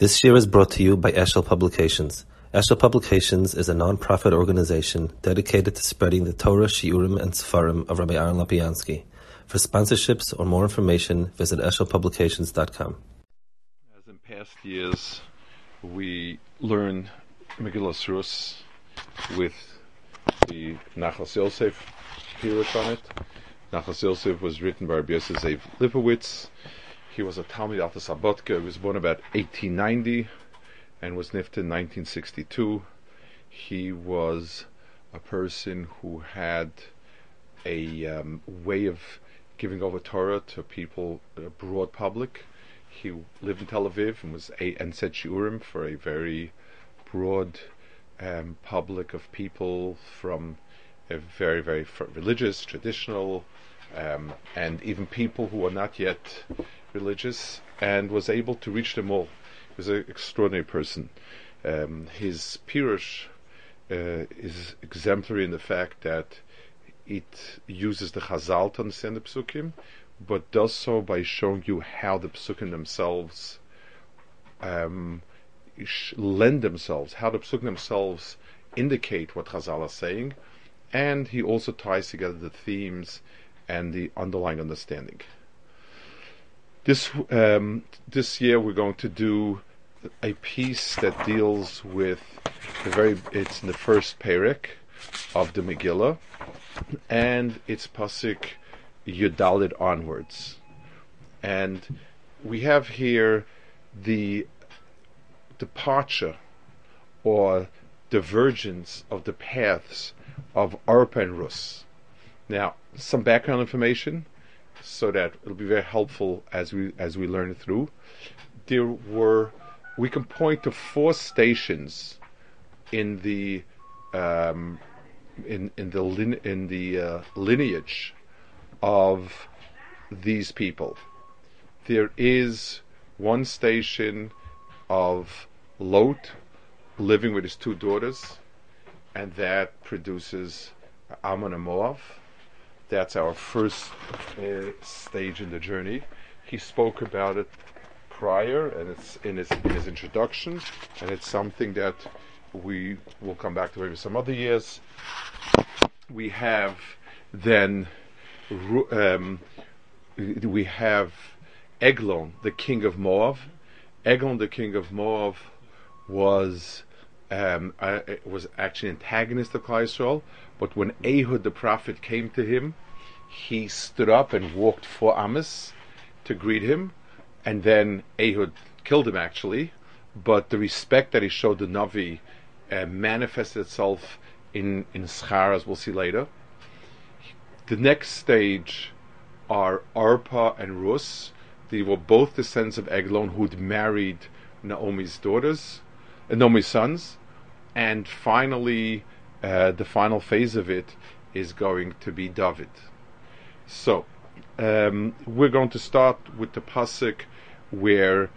This year is brought to you by Eshel Publications. Eshel Publications is a non-profit organization dedicated to spreading the Torah, Shiurim, and Sefarim of Rabbi Aaron Lapiansky. For sponsorships or more information, visit eshelpublications.com. As in past years, we learn Megillah Rus with the Nachlas Yosef Pirush on it. Nachlas Yosef was written by Rabbi Yosef Lipowitz he was a Talmud Alta Slabodka. He was born about 1890 and was nifted in 1962. He was a person who had a um, way of giving over Torah to people, a broad public. He lived in Tel Aviv and was a, and said shiurim for a very broad um, public of people from a very very religious, traditional, um, and even people who are not yet religious and was able to reach them all. He was an extraordinary person. Um, his Pirush uh, is exemplary in the fact that it uses the Chazal to understand the Psukim, but does so by showing you how the Psukim themselves um, lend themselves, how the Psukim themselves indicate what Chazal is saying, and he also ties together the themes and the underlying understanding. This um, this year we're going to do a piece that deals with the very. It's in the first perek of the Megillah, and it's pasuk Yudalit onwards, and we have here the departure or divergence of the paths of Arpa and Rus. Now, some background information so that it'll be very helpful as we as we learn through. There were we can point to four stations in the um, in in the lin, in the uh, lineage of these people. There is one station of Lot living with his two daughters, and that produces Ammon and Moab that's our first uh, stage in the journey. He spoke about it prior, and it's in his in his introduction, and it's something that we will come back to maybe some other years. We have then um, we have Eglon, the king of Moab. Eglon, the king of Moab, was um, uh, was actually antagonist of Klal but when Ehud the prophet came to him, he stood up and walked for Amos to greet him, and then Ehud killed him actually. But the respect that he showed the Navi uh, manifested itself in in Schar, as we'll see later. The next stage are Arpa and Rus. They were both descendants of Eglon who'd married Naomi's daughters, uh, Naomi's sons, and finally, uh, the final phase of it is going to be David. So, um, we're going to start with the pasuk where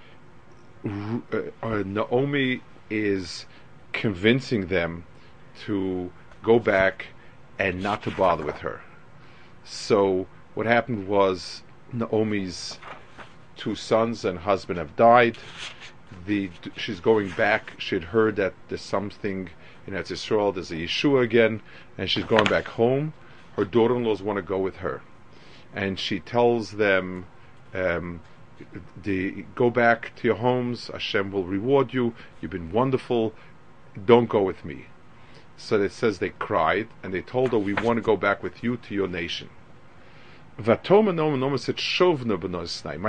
uh, uh, Naomi is convincing them to go back and not to bother with her. So, what happened was Naomi's two sons and husband have died. The she's going back. She'd heard that there's something in Eretz Yisrael. There's a Yeshua again, and she's going back home. Her daughter-in-laws want to go with her and she tells them, um, the, go back to your homes, Hashem will reward you, you've been wonderful, don't go with me. So it says they cried, and they told her, we want to go back with you to your nation. My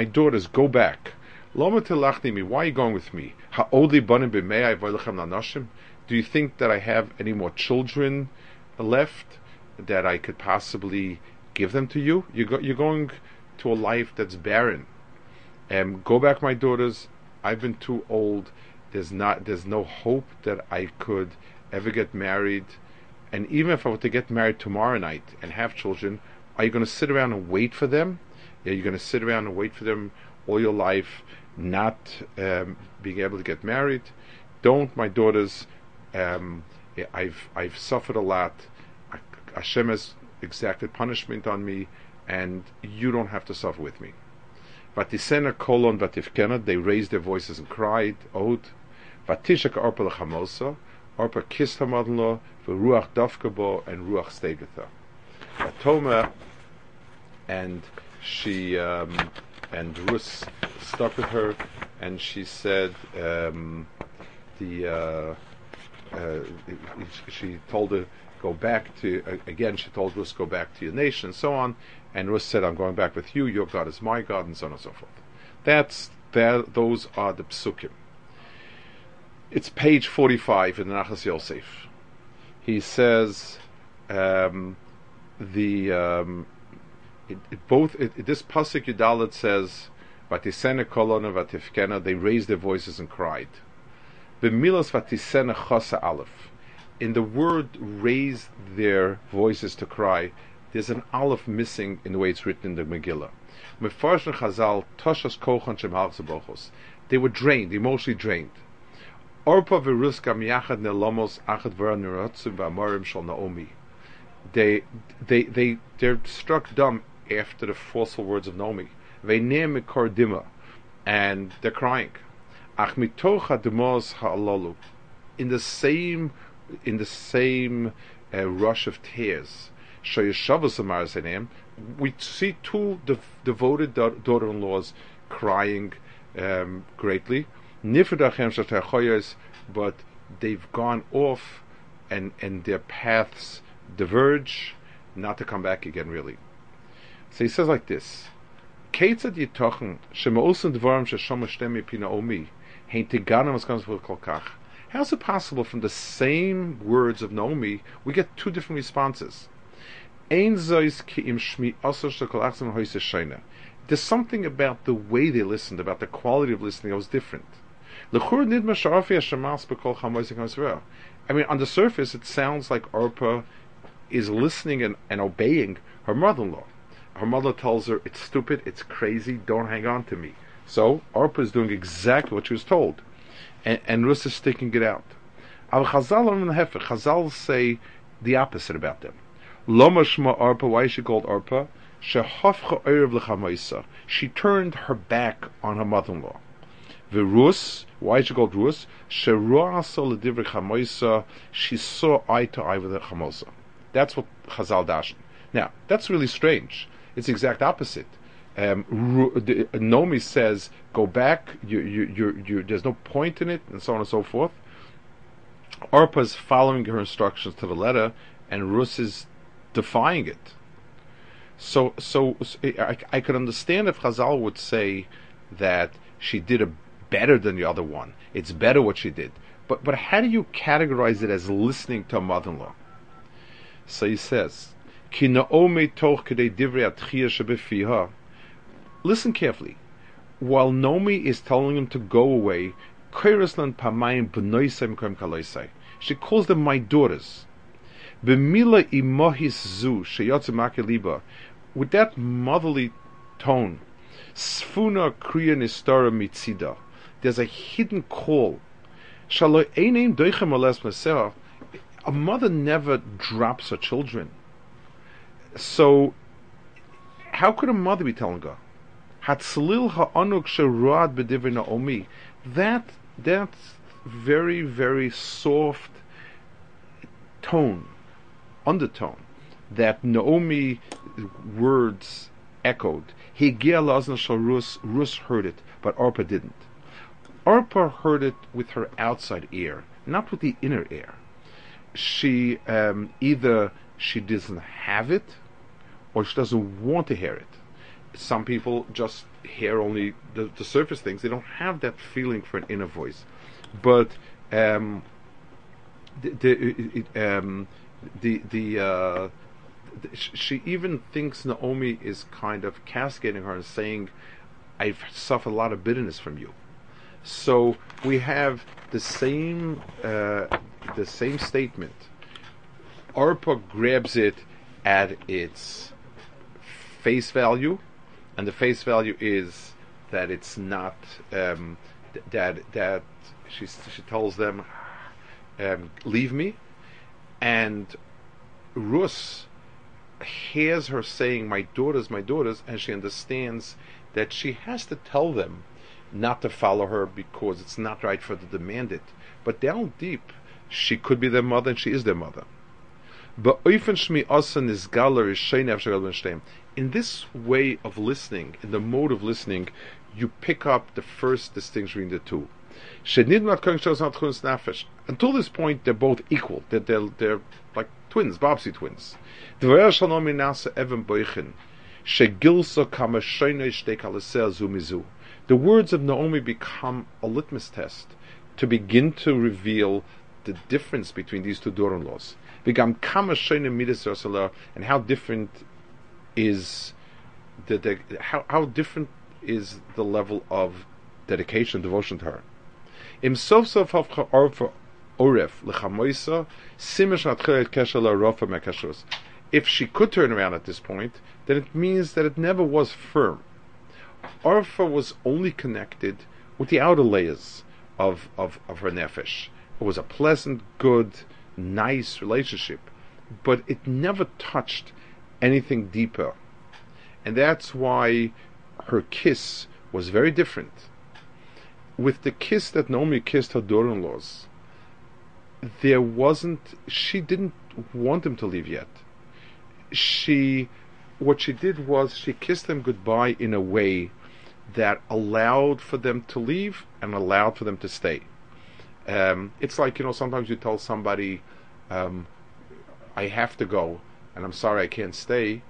daughters, go back. Loma why are you going with me? Do you think that I have any more children left that I could possibly give them to you. You go, you're going to a life that's barren. Um, go back, my daughters. I've been too old. There's not. There's no hope that I could ever get married. And even if I were to get married tomorrow night and have children, are you going to sit around and wait for them? Are you going to sit around and wait for them all your life, not um, being able to get married? Don't, my daughters. Um, I've I've suffered a lot. Hashem has exacted punishment on me, and you don't have to suffer with me. Vatisena kolon vatifkena, they raised their voices and cried, Od. Vatishak Orpa lechamosa, Orpa kissed her mother-in-law, Ruach dafkabo, and Ruach stegetha. Vatoma, and she, um, and Rus stuck with her, and she said, um, the, uh, uh, she told her, go back to, again, she told Rus, go back to your nation, and so on. And Rus said, I'm going back with you, your God is my God, and so on and so forth. That's, that, those are the psukim. It's page 45 in the Nachlas Yosef. He says, um, the, um, it, it both, it, this pasuk Yudalit says, Vatisene kolona vatifkena, they raised their voices and cried. B'milas vatisene chosa aleph. In the word raise their voices to cry, there's an aleph missing in the way it's written in the Megillah. Mefarshon Chazal, toshas kochan shem They were drained, emotionally drained. Orpa v'ruska miyachad nelomos achad v'ra v'amorim shal Naomi. They, they, they, they're struck dumb after the forceful words of Naomi. Ve'neim mikor And they're crying. Ach mitocha ha'alalu. In the same, in the same uh, rush of tears. We see two devoted daughter-in-laws crying um, greatly. But they've gone off, and and their paths diverge, not to come back again. Really. So he says like this: yitochen shemausen dvarim sheshom shtemi pina hein. How is it possible from the same words of Naomi we get two different responses? There's something about the way they listened, about the quality of listening that was different. I mean, on the surface, it sounds like Orpa is listening and, and obeying her mother-in-law. Her mother tells her, it's stupid, it's crazy, don't hang on to me. So, Orpa is doing exactly what she was told. And, and Rus is sticking it out. Al Chazal Chazal say the opposite about them. Lomashma Arpa, why is she called Arpa? She turned her back on her mother-in-law. The Rus, why is she called Rus? She saw eye to eye with the Chamosa. That's what Chazal dashed. Now, that's really strange. It's the exact opposite. Um, Nomi says, "Go back. You, you, you, there's no point in it, and so on and so forth." Arpa's following her instructions to the letter, and Rus is defying it. So, so, so I, I could understand if Chazal would say that she did a better than the other one. It's better what she did. But, but how do you categorize it as listening to a mother-in-law? So he says, Listen carefully. While Nomi is telling him to go away, she calls them my daughters. With that motherly tone, sfuna kriya mitzida. There's a hidden call. A mother never drops her children. So, how could a mother be telling her? Hatzlil ha'anuk sheruad b'divrei Naomi. That, that's very, very soft tone undertone that Naomi words echoed. Shal Rus, Rus heard it, but Arpa didn't. Arpa heard it with her outside ear, not with the inner ear. She um, either she doesn't have it, or she doesn't want to hear it. Some people just hear only the, the surface things; they don't have that feeling for an inner voice. But um, the, the, it, um, the the, uh, she even thinks Naomi is kind of cascading her and saying, "I've suffered a lot of bitterness from you." So we have the same uh, the same statement. Arpa grabs it at its face value, and the face value is that it's not um, that that she she tells them, um, "Leave me." And Rus hears her saying, My daughters, my daughters, and she understands that she has to tell them not to follow her because it's not right for them to demand it. But down deep, she could be their mother and she is their mother. In this way of listening, in the mode of listening, you pick up the first distinction between the two. Until this point, they're both equal. They're, they're, they're like twins, Bobbsey twins. The words of Naomi become a litmus test to begin to reveal the difference between these two daughter-in-laws. And how different is the, how, how different is the level of dedication, devotion to her. Im oref lechamoisa simish If she could turn around at this point, then it means that it never was firm. Orpha was only connected with the outer layers of, of, of her nefesh. It was a pleasant, good, nice relationship, but it never touched anything deeper. And that's why her kiss was very different. With the kiss that Naomi kissed her daughter in laws, there wasn't, she didn't want him to leave yet. She, what she did was she kissed them goodbye in a way that allowed for them to leave and allowed for them to stay. Um, it's like, you know, sometimes you tell somebody, um, I have to go and I'm sorry I can't stay.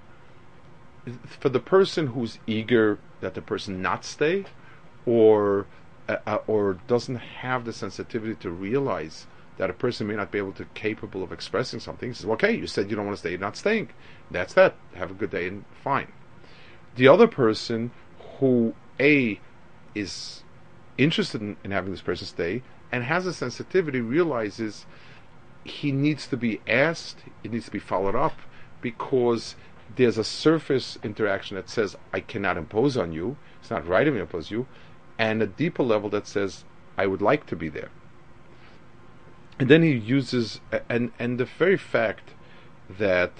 For the person who's eager that the person not stay or uh, uh, or doesn't have the sensitivity to realize that a person may not be able to capable of expressing something, says, okay, you said you don't want to stay, you're not staying. That's that. Have a good day and fine. The other person who a is interested in, in having this person stay and has a sensitivity realizes he needs to be asked, it needs to be followed up because there's a surface interaction that says I cannot impose on you. It's not right of me to impose you, and a deeper level that says I would like to be there. And then he uses and and the very fact that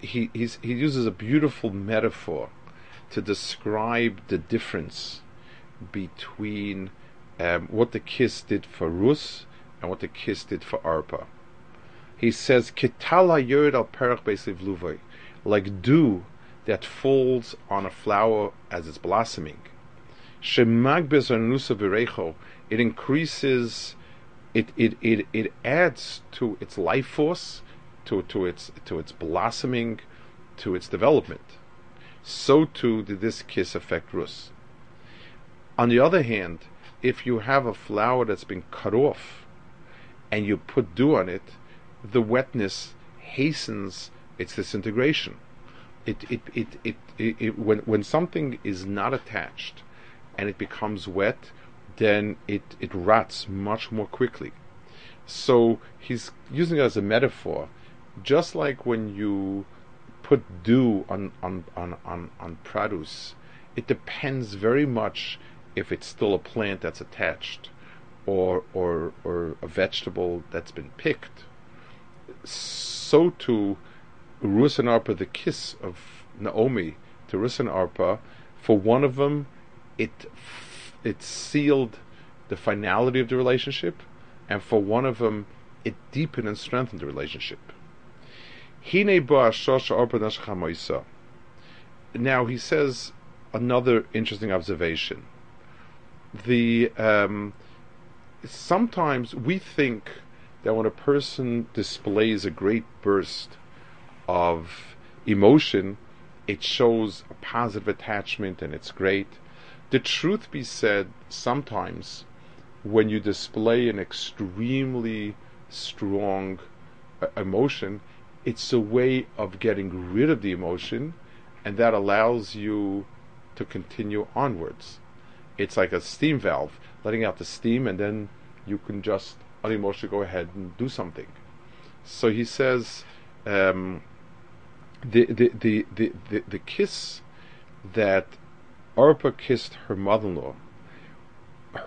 he he uses a beautiful metaphor to describe the difference between um, what the kiss did for Rus and what the kiss did for Arpa. He says, "Kitala yerd al perach beisivluvay," like dew that falls on a flower as it's blossoming. Shemagbes anusa virecho, it increases, it, it, it, it adds to its life force, to, to its to its blossoming, to its development so too did this kiss affect Rus. On the other hand, if you have a flower that's been cut off and you put dew on it, the wetness hastens its disintegration. It, it, it, it, it, when, when something is not attached and it becomes wet, then it, it rots much more quickly. So he's using it as a metaphor, just like when you put dew on, on, on, on, on produce, it depends very much if it's still a plant that's attached or, or, or a vegetable that's been picked. So to Rus Arpa, the kiss of Naomi to Rus Arpa, for one of them, it, it sealed the finality of the relationship, and for one of them, it deepened and strengthened the relationship. Now he says another interesting observation. The um, sometimes we think that when a person displays a great burst of emotion, it shows a positive attachment and it's great. The truth be said, sometimes when you display an extremely strong uh, emotion, it's a way of getting rid of the emotion, and that allows you to continue onwards. It's like a steam valve, letting out the steam, and then you can just unemotionally go ahead and do something. So he says um, the, the, the, the, the, the kiss that Arpa kissed her mother in law,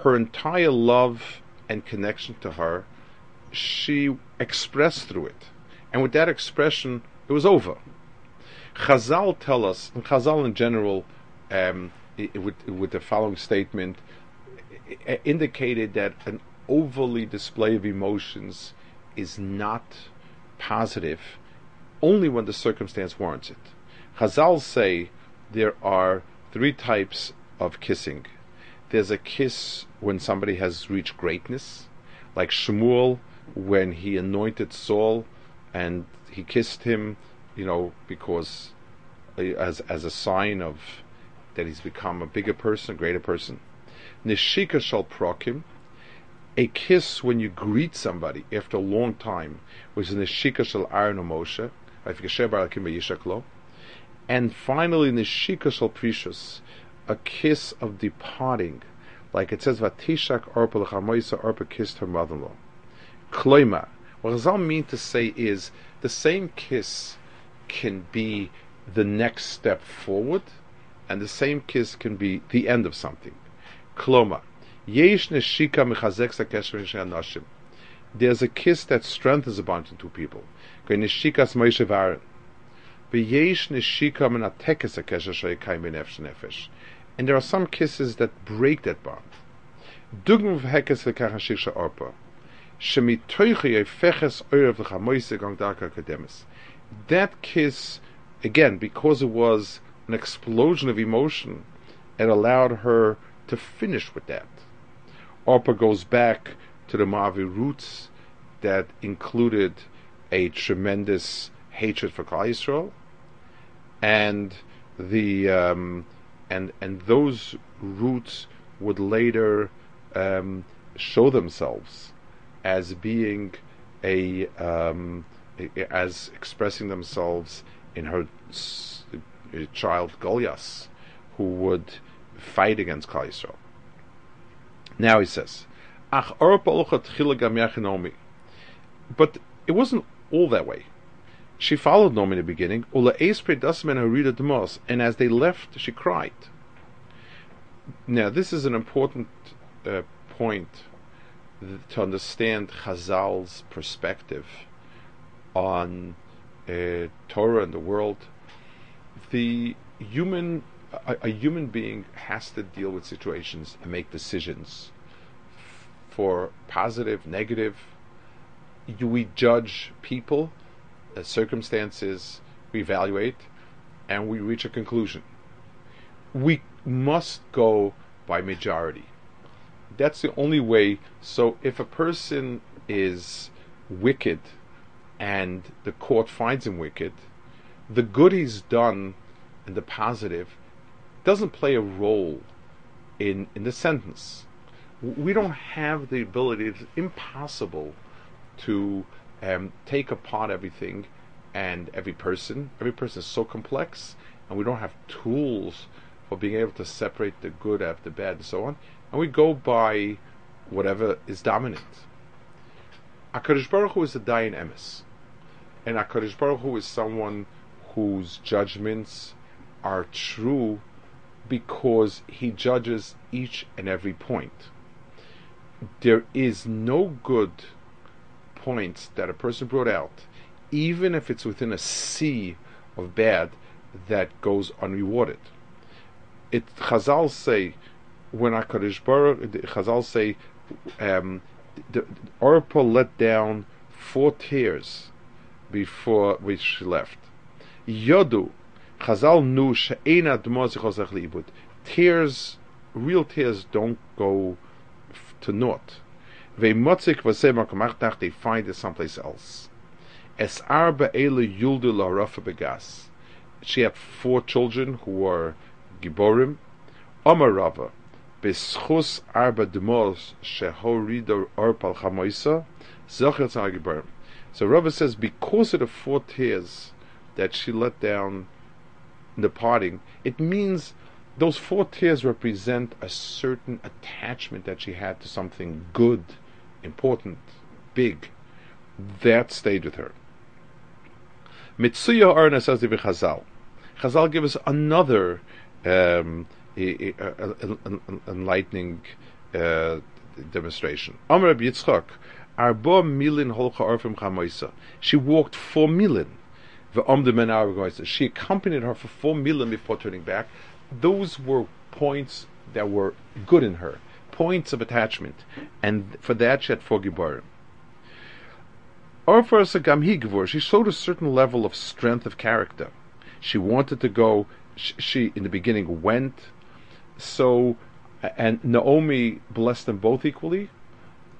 her entire love and connection to her, she expressed through it. And with that expression, it was over. Chazal tell us, and Chazal in general um, with, with the following statement indicated that an overly display of emotions is not positive only when the circumstance warrants it. Chazal say there are three types of kissing. There's a kiss when somebody has reached greatness, like Shmuel when he anointed Saul and he kissed him, you know, because uh, as as a sign of that he's become a bigger person, a greater person. Nishika shall prokim, a kiss when you greet somebody after a long time, which is Nishika shall Aaron Moshe, and finally Nishika shall precious, a kiss of departing, like it says Vatishak Orpa L'chamoisa Orpa kissed her mother-in-law. Kloima. What Chazal mean to say is the same kiss can be the next step forward, and the same kiss can be the end of something. Kloma. There's a kiss that strengthens a bond between two people. And there are some kisses that break that bond. That kiss, again, because it was an explosion of emotion, it allowed her to finish with that. Orpa goes back to the Mavi roots that included a tremendous hatred for Klal Yisrael, and the um, and and those roots would later um, show themselves as being a um, as expressing themselves in her child Goliath, who would fight against Klal Yisrael. Now he says, Ach but it wasn't all that way. She followed Nomi in the beginning, and as they left, she cried. Now, this is an important uh, point to understand Chazal's perspective on uh, Torah and the world, the human, a, a, human being has to deal with situations and make decisions for positive, negative. We judge people, uh, circumstances, we evaluate, and we reach a conclusion. We must go by majority that's the only way. So if a person is wicked and the court finds him wicked, the good he's done and the positive doesn't play a role in in the sentence. We don't have the ability. It's impossible to um, take apart everything and every person. Every person is so complex, and we don't have tools for being able to separate the good out of the bad and so on and we go by whatever is dominant. Akadosh Baruch Hu is a Dayan Emes, and Akadosh Baruch Hu is someone whose judgments are true because he judges each and every point. There is no good points that a person brought out, even if it's within a sea of bad, that goes unrewarded. It Chazal say when HaKadosh Baruch, Chazal say, um, the, Orpah let down four tears before which she left. Yodu, Chazal knew she'ena dmozich liibud. Tears, real tears don't go to naught. Ve'motzik v'seh they find it someplace else. Es arba ele yuldu la begas. She had four children who were giborim. Omar Rava, Beschus arba demos shehorido orpal chamoisa zagibarim. So Rava says because of the four tears that she let down in the parting, it means those four tears represent a certain attachment that she had to something good, important, big. That stayed with her. Mitsuya Arna says Chazal. Chazal gives us another um, enlightening uh, demonstration. Amr Yitzchak, Arba milin holcha orfim. She walked four milin. She accompanied her for four milin before turning back. Those were points that were good in her, points of attachment, and for that she had four Gibborim. She showed a certain level of strength of character. She wanted to go. She, in the beginning, went. So, and Naomi blessed them both equally.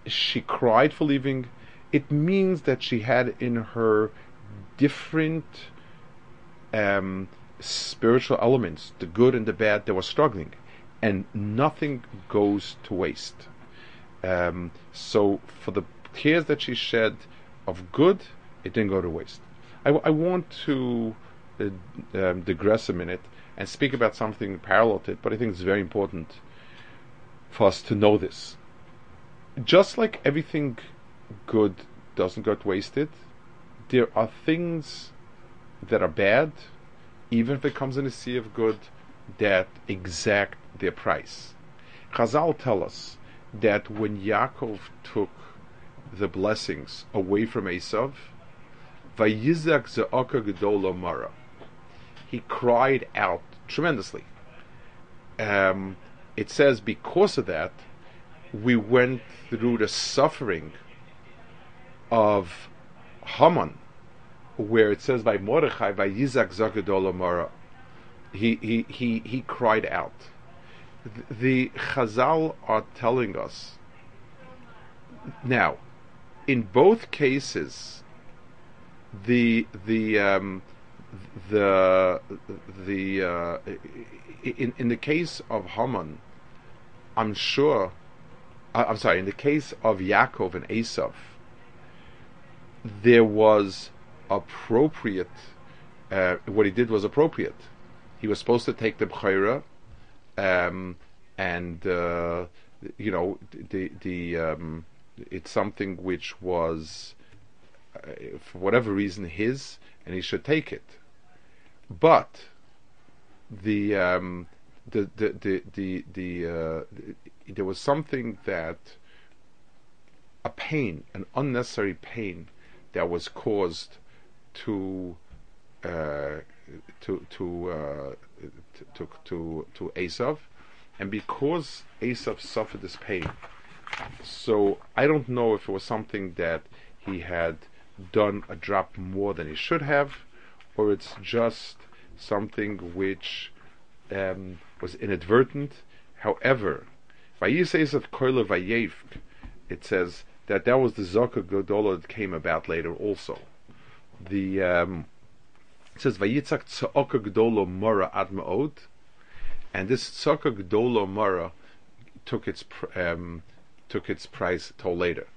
She cried for leaving. It means that she had in her different um, spiritual elements, the good and the bad, that were struggling, and nothing goes to waste. Um, so, for the tears that she shed of good, it didn't go to waste. I, I want to uh, um, digress a minute and speak about something parallel to it, but I think it's very important for us to know this. Just like everything good doesn't get wasted, there are things that are bad, even if it comes in a sea of good, that exact their price. Chazal tell us that when Yaakov took the blessings away from Esav, Vayizak ze'aka gedola mara. He cried out tremendously. Um, it says because of that, we went through the suffering of Haman, where it says by Mordechai, by Yizak Zakadola Mara, he, he, he, he cried out. The Chazal are telling us now, in both cases, the the um, the the uh, in in the case of Haman, I'm sure. I'm sorry. In the case of Yaakov and Esav, there was appropriate. Uh, what he did was appropriate. He was supposed to take the bchayra, um, and uh, you know the the um, it's something which was, uh, for whatever reason, his, and he should take it. But the um, the the the the, the uh, there was something that a pain, an unnecessary pain, that was caused to uh, to to, uh, to to to Esav, and because Esav suffered this pain, so I don't know if it was something that he had done a drop more than he should have, or it's just something which um, was inadvertent. However, it says that that was the Zaka Godola that came about later also. The um, it says Vayitzak Tzaka Gdola Mara Ad Ma'od, and this Tzaka Gdola Mara took its um, took its price toll later.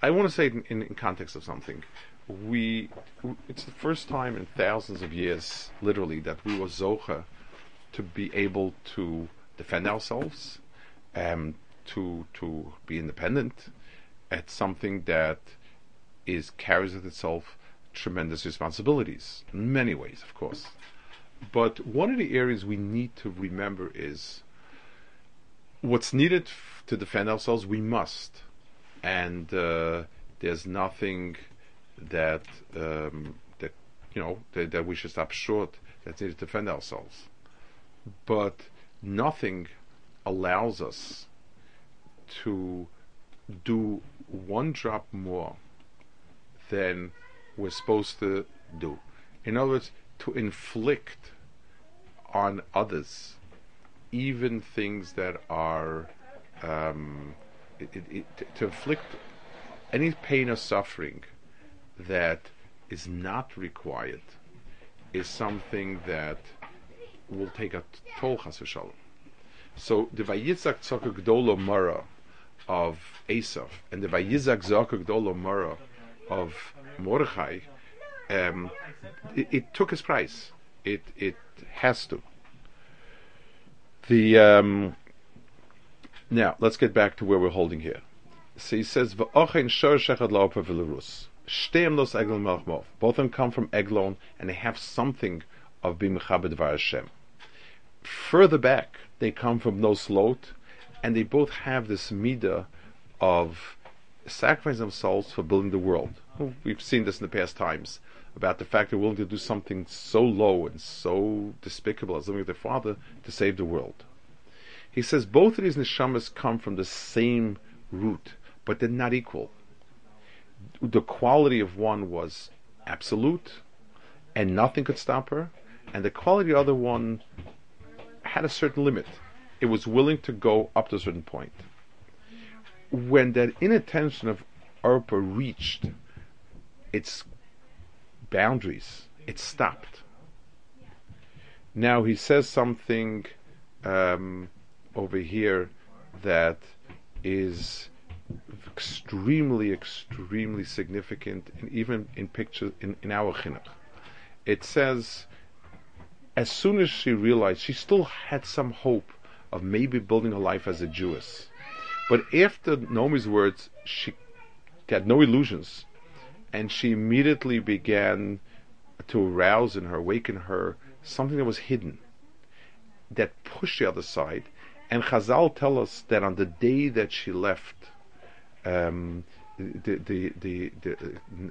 I want to say in, in, in context of something. We, it's the first time in thousands of years, literally, that we were zocha to be able to defend ourselves, um, to to be independent. It's something that is carries with itself tremendous responsibilities in many ways, of course. But one of the areas we need to remember is what's needed f- to defend ourselves, we must, and uh, there's nothing that um, that you know that, that, we should stop short that's needed to defend ourselves. But nothing allows us to do one drop more than we're supposed to do. In other words, to inflict on others even things that are um, it, it, it, to inflict any pain or suffering that is not required is something that will take a toll chas So the Vayitzak Tzaka Gdolo Mara of Esav and the Vayizak Tzaka Gdolo Mara of Mordechai, um, it, it, took its price. It it has to. The um, now let's get back to where we're holding here. So he says v'ochen shor shechad la'oper v'lerus. Shteim los Eglon Melchmov. Both of them come from Eglon, and they have something of Bimchabed Var Hashem. Further back, they come from Nos Lot, and they both have this midah of sacrificing themselves for building the world. Hmm. We've seen this in the past times about the fact they're willing to do something so low and so despicable as living with their father to save the world. He says both of these neshamas come from the same root, but they're not equal. The quality of one was absolute, and nothing could stop her, and the quality of the other one had a certain limit. It was willing to go up to a certain point. When that inattention of Arpa reached its boundaries, it stopped. Now he says something um, over here that is extremely, extremely significant, and even in pictures in, in our chinuch. It says, as soon as she realized, she still had some hope of maybe building a life as a Jewess. But after Naomi's words, she had no illusions, and she immediately began to arouse in her, awaken her, something that was hidden, that pushed the other side. And Chazal tell us that on the day that she left um, the, the, the, the,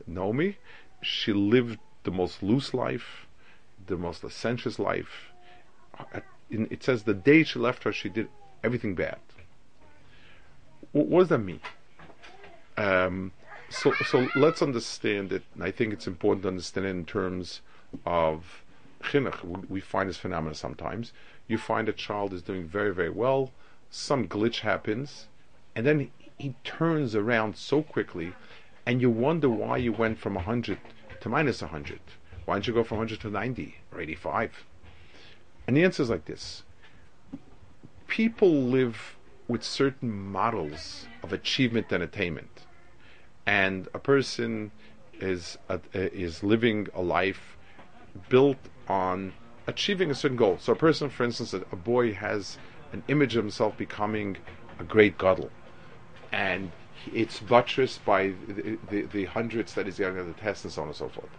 Naomi, she lived the most loose life, the most licentious life. It says the day she left her, she did everything bad. What does that mean? Um, so, so let's understand it. I think it's important to understand it in terms of chinuch. We find this phenomenon sometimes. You find a child is doing very, very well. Some glitch happens, and then he turns around so quickly, and you wonder why you went from 100 to minus 100. Why don't you go from 100 to 90 or 85? And the answer is like this people live with certain models of achievement and attainment. And a person is, uh, is living a life built on achieving a certain goal. So a person, for instance, a, a boy has an image of himself becoming a great gadol, and it's buttressed by the, the, the hundreds that he's getting at the test and so on and so forth.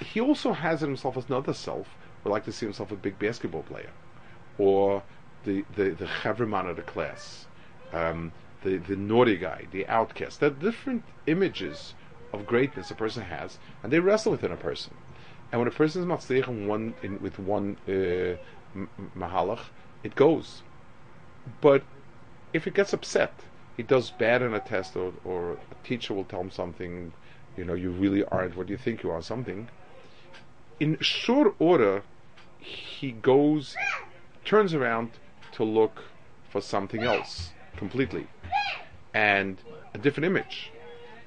He also has in himself another self would like to see himself a big basketball player, or the the the chavreman of the class, um, the the naughty guy, the outcast. There are different images of greatness a person has, and they wrestle within a person. And when a person is matzliach in one in, with one uh, mahalach, it goes. But if he gets upset, he does bad in a test, or, or a teacher will tell him something, you know, you really aren't what you think you are, something. In short order, he goes, turns around to look for something else completely, and a different image.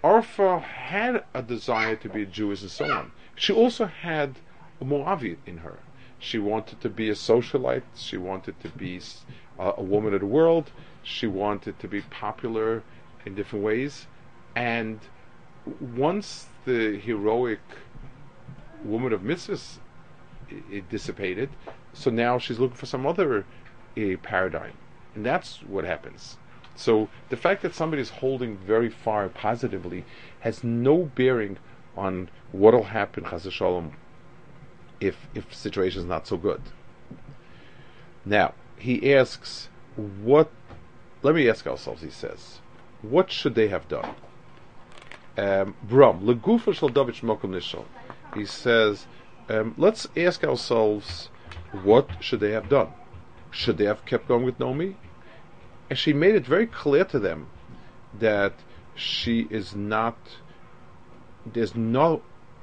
Arfa had a desire to be a Jewess and so on. She also had a Moavit in her. She wanted to be a socialite. She wanted to be a, a woman of the world. She wanted to be popular in different ways. And once the heroic woman of mitzvahs it dissipated, so now she's looking for some other uh, paradigm, and that's what happens. So the fact that somebody is holding very far positively has no bearing on what'll happen, Chas Shalom, if if situation is not so good. Now he asks, what? Let me ask ourselves. He says, what should they have done? Um, Bram legufa shel David. He says, um, let's ask ourselves, what should they have done? Should they have kept going with Naomi? And she made it very clear to them that she is not there's no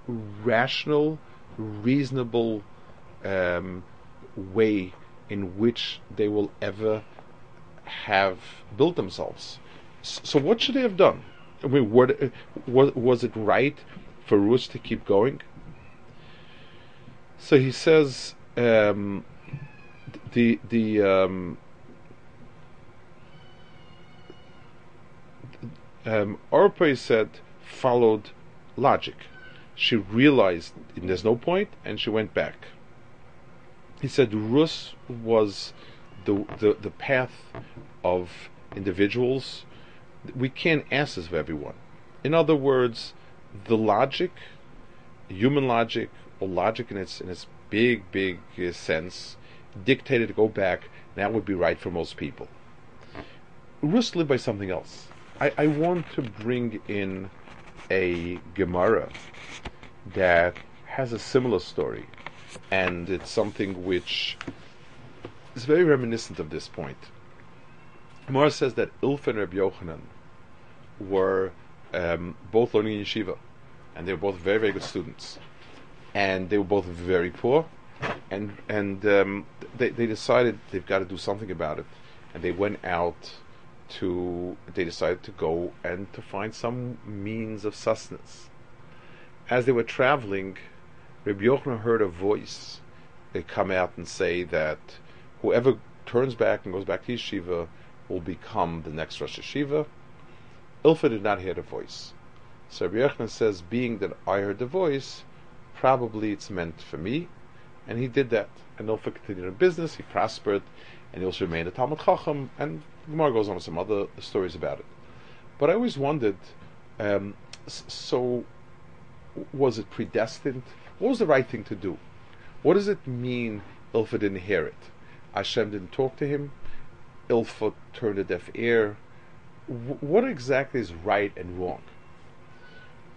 rational, reasonable um, way in which they will ever have built themselves. So, what should they have done? I mean, what, was, was it right for Ruth to keep going? So he says um, the the um, um, Orpe said followed logic. She realized there's no point, and she went back. He said Rus was the, the, the path of individuals. We can't ask this of everyone. In other words, the logic, human logic, logic in its in its big, big uh, sense, dictated to go back. That would be right for most people. Rus lived by something else. I, I want to bring in a Gemara that has a similar story, and it's something which is very reminiscent of this point. Gemara says that Ilf and Rabbi Yochanan were um, both learning in yeshiva, and they were both very, very good students, and they were both very poor, and and um, they they decided they've got to do something about it, and they went out to they decided to go and to find some means of sustenance. As they were traveling, Rabbi Yochanan heard a voice. They come out and say that whoever turns back and goes back to yeshiva will become the next Rosh Yeshiva. Ilfa did not hear the voice. So Rabbi Yochanan says, being that I heard the voice, probably it's meant for me, and he did that. And Ilfa continued in business, he prospered, and he also remained a Talmid Chacham, and Gemara goes on with some other stories about it. But I always wondered, um, so was it predestined? What was the right thing to do? What does it mean Ilfa didn't hear it? Hashem didn't talk to him. Ilfa turned a deaf ear. W- what exactly is right and wrong?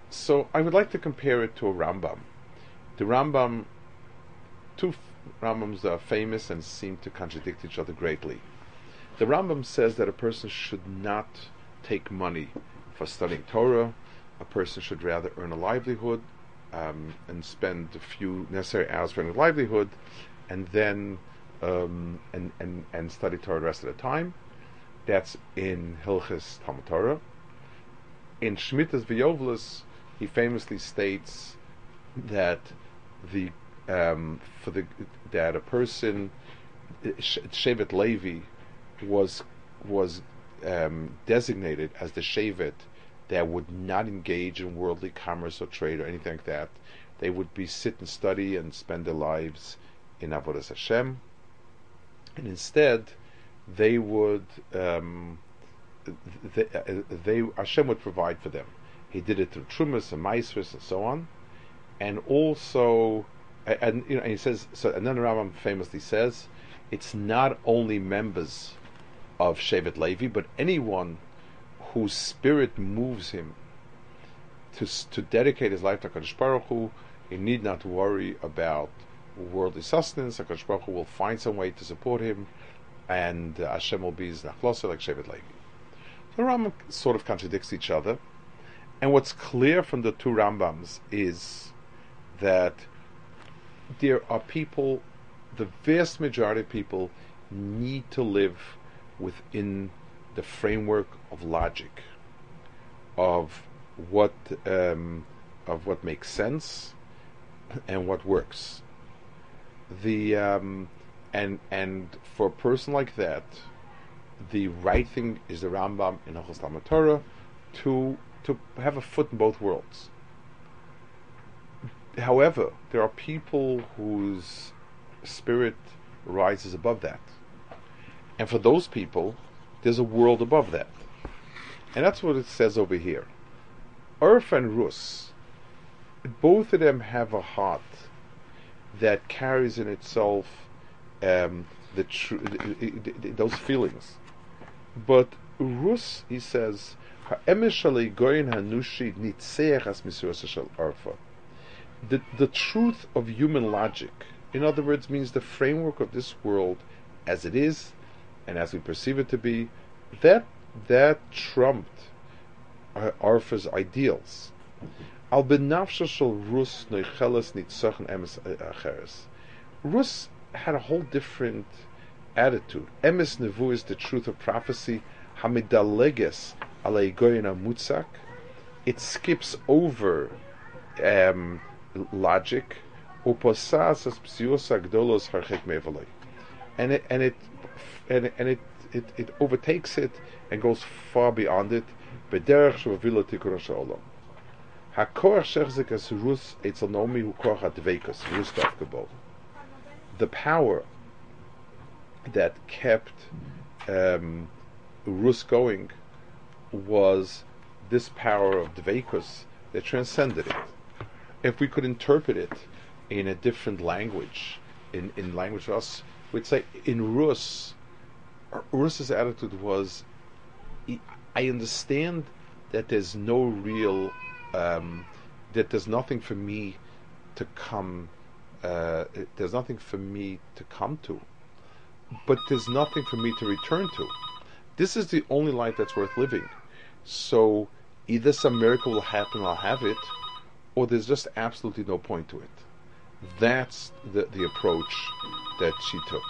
So I would like to compare it to a Rambam. The Rambam, two Rambams are famous and seem to contradict each other greatly. The Rambam says that a person should not take money for studying Torah. A person should rather earn a livelihood um, and spend a few necessary hours for a livelihood, and then um, and, and, and study Torah the rest of the time. That's in Hilchis Talmud Torah. In Shmitas V'Yovlis, he famously states that the um, for the that a person Shevet Levi was was um, designated as the Shevet that would not engage in worldly commerce or trade or anything like that. They would be sit and study and spend their lives in Avodas Hashem and instead they would um, they, uh, they, Hashem would provide for them. He did it through trumas and maisvus and so on, and also and you know and he says so. And then the Rambam famously says it's not only members of Shevet Levi, but anyone whose spirit moves him to to dedicate his life to Kadosh Baruch Hu, he need not worry about worldly sustenance. HaKadosh Baruch Hu will find some way to support him, and uh, Hashem will be his nachlosa like Shevet Levi. The Rambam sort of contradicts each other, and what's clear from the two Rambams is that there are people, the vast majority of people, need to live within the framework of logic, of what um, of what makes sense and what works the um, and and for a person like that, the right thing is the Rambam in Hilchos Torah to to have a foot in both worlds. However, there are people whose spirit rises above that, and for those people, there's a world above that, and that's what it says over here. Urf and Rus, both of them have a heart that carries in itself um, the tr- those feelings. But Rus, he says, the, the truth of human logic, in other words, means the framework of this world as it is and as we perceive it to be, that that trumped Arfa's ideals. Al Rus had a whole different attitude. Emes nevu is the truth of prophecy. Hamidaleges alei goyina mutzak. It skips over um, logic. Uposas as psiusa gdolos harchek mevaloi. And it and it and, and it, it, it overtakes it and goes far beyond it. Bederach shavavila tikkun olam. The power that kept um, Rus going was this power of Dveikus that transcended it. If we could interpret it in a different language, in, in language of us, we'd say in Rus, Rus's attitude was, I understand that there's no real um, that there's nothing for me to come. Uh, there's nothing for me to come to, but there's nothing for me to return to. This is the only life that's worth living. So either some miracle will happen, I'll have it, or there's just absolutely no point to it. That's the, the approach that she took.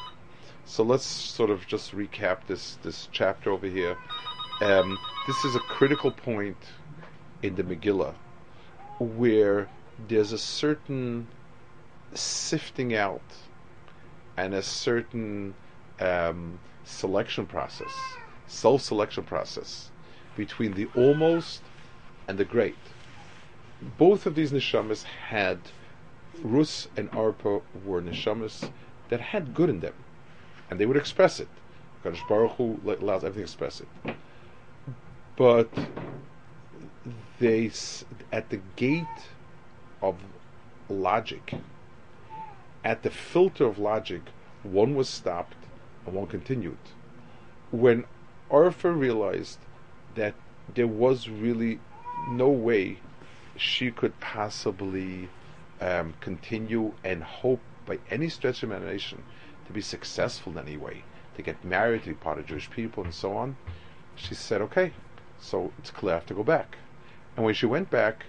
So let's sort of just recap this, this chapter over here. Um, this is a critical point in the Megillah where there's a certain sifting out and a certain um, selection process, self selection process between the almost and the great. Both of these neshamas had, Rus and Arpa were neshamas that had good in them, and they would express it. Kadosh Baruch Hu allows everything to express it. But they, at the gate of logic, at the filter of logic, one was stopped and one continued. When Arfa realized that there was really no way she could possibly um, continue and hope by any stretch of imagination to be successful in any way, to get married, to be part of Jewish people, and so on, she said, okay, so it's clear I have to go back. And when she went back,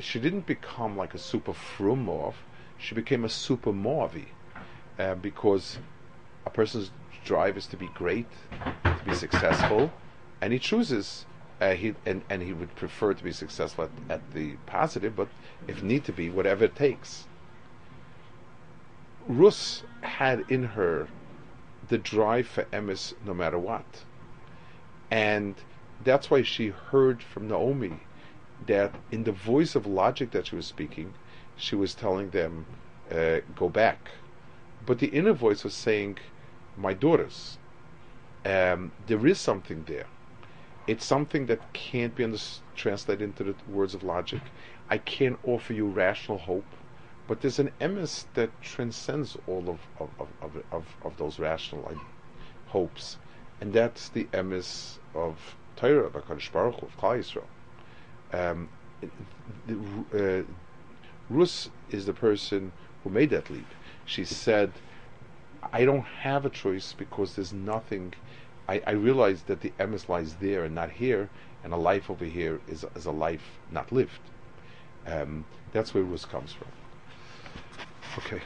she didn't become like a super frumov, she became a super moavi, uh, because a person's drive is to be great, to be successful, and he chooses uh, he and, and he would prefer to be successful at, at, the positive, but if need to be, whatever it takes. Rus had in her the drive for emes no matter what. And that's why she heard from Naomi that in the voice of logic that she was speaking, she was telling them, uh, go back. But the inner voice was saying, my daughters, um, there is something there it's something that can't be translated into the words of logic. I can't offer you rational hope, but there's an emes that transcends all of of, of, of, of those rational hopes, and that's the emes of Torah, of HaKadosh Baruch Hu, of Klal Yisrael. Um, the, uh, Rus is the person who made that leap. She said, I don't have a choice because there's nothing I, I realized that the emes lies there and not here, and a life over here is, is a life not lived. Um, that's where Rus comes from. Okay.